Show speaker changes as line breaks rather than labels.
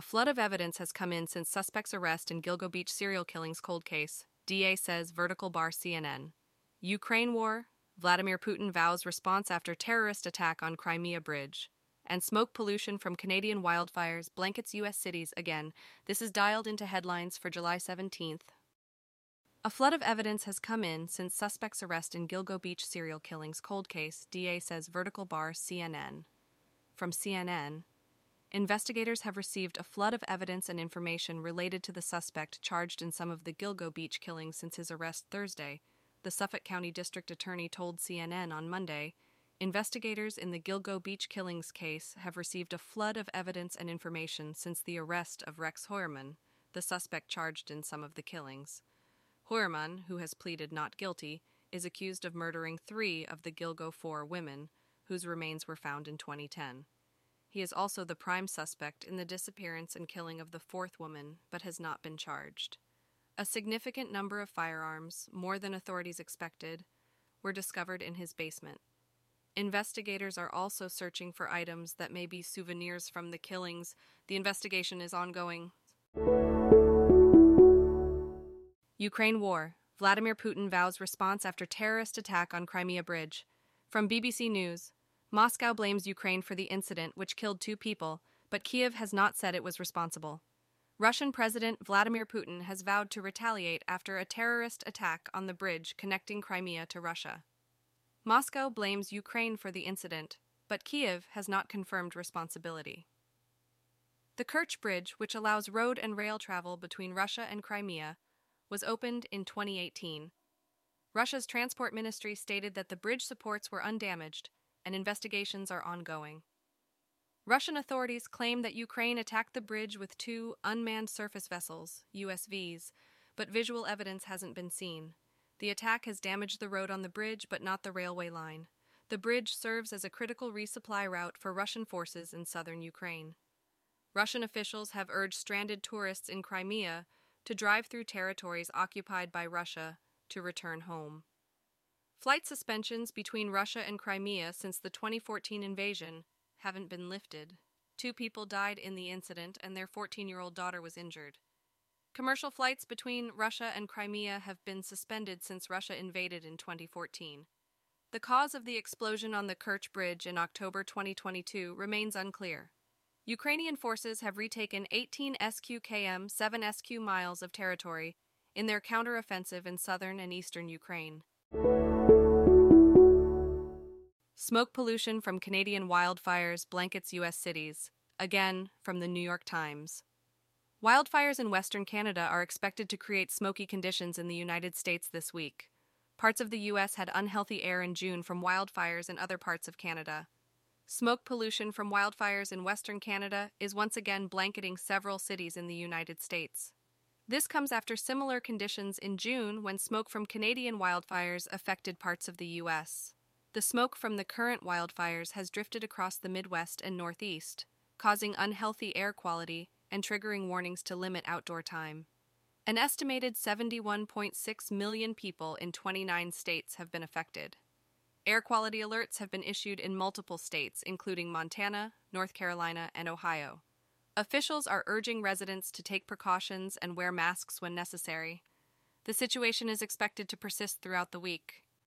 flood of evidence has come in since suspect's arrest in Gilgo Beach serial killings cold case, DA says vertical bar CNN. Ukraine war, Vladimir Putin vows response after terrorist attack on Crimea bridge. And smoke pollution from Canadian wildfires blankets U.S. cities again. This is dialed into headlines for July 17th. A flood of evidence has come in since suspect's arrest in Gilgo Beach serial killings cold case, DA says vertical bar CNN. From CNN, investigators have received a flood of evidence and information related to the suspect charged in some of the Gilgo Beach killings since his arrest Thursday, the Suffolk County District Attorney told CNN on Monday. Investigators in the Gilgo Beach killings case have received a flood of evidence and information since the arrest of Rex Heuermann, the suspect charged in some of the killings. Heuermann, who has pleaded not guilty, is accused of murdering three of the Gilgo Four women, whose remains were found in 2010. He is also the prime suspect in the disappearance and killing of the fourth woman, but has not been charged. A significant number of firearms, more than authorities expected, were discovered in his basement. Investigators are also searching for items that may be souvenirs from the killings. The investigation is ongoing. Ukraine war. Vladimir Putin vows response after terrorist attack on Crimea bridge. From BBC News, Moscow blames Ukraine for the incident which killed two people, but Kiev has not said it was responsible. Russian President Vladimir Putin has vowed to retaliate after a terrorist attack on the bridge connecting Crimea to Russia. Moscow blames Ukraine for the incident, but Kiev has not confirmed responsibility. The Kerch Bridge, which allows road and rail travel between Russia and Crimea, was opened in 2018. Russia's transport ministry stated that the bridge supports were undamaged and investigations are ongoing. Russian authorities claim that Ukraine attacked the bridge with two unmanned surface vessels, USVs, but visual evidence hasn't been seen. The attack has damaged the road on the bridge but not the railway line. The bridge serves as a critical resupply route for Russian forces in southern Ukraine. Russian officials have urged stranded tourists in Crimea to drive through territories occupied by Russia to return home. Flight suspensions between Russia and Crimea since the 2014 invasion haven't been lifted. Two people died in the incident, and their 14 year old daughter was injured. Commercial flights between Russia and Crimea have been suspended since Russia invaded in 2014. The cause of the explosion on the Kerch Bridge in October 2022 remains unclear. Ukrainian forces have retaken 18 SQKM 7 SQ miles of territory in their counteroffensive in southern and eastern Ukraine. Smoke pollution from Canadian wildfires blankets U.S. cities, again from the New York Times. Wildfires in Western Canada are expected to create smoky conditions in the United States this week. Parts of the U.S. had unhealthy air in June from wildfires in other parts of Canada. Smoke pollution from wildfires in Western Canada is once again blanketing several cities in the United States. This comes after similar conditions in June when smoke from Canadian wildfires affected parts of the U.S. The smoke from the current wildfires has drifted across the Midwest and Northeast, causing unhealthy air quality and triggering warnings to limit outdoor time. An estimated 71.6 million people in 29 states have been affected. Air quality alerts have been issued in multiple states, including Montana, North Carolina, and Ohio. Officials are urging residents to take precautions and wear masks when necessary. The situation is expected to persist throughout the week.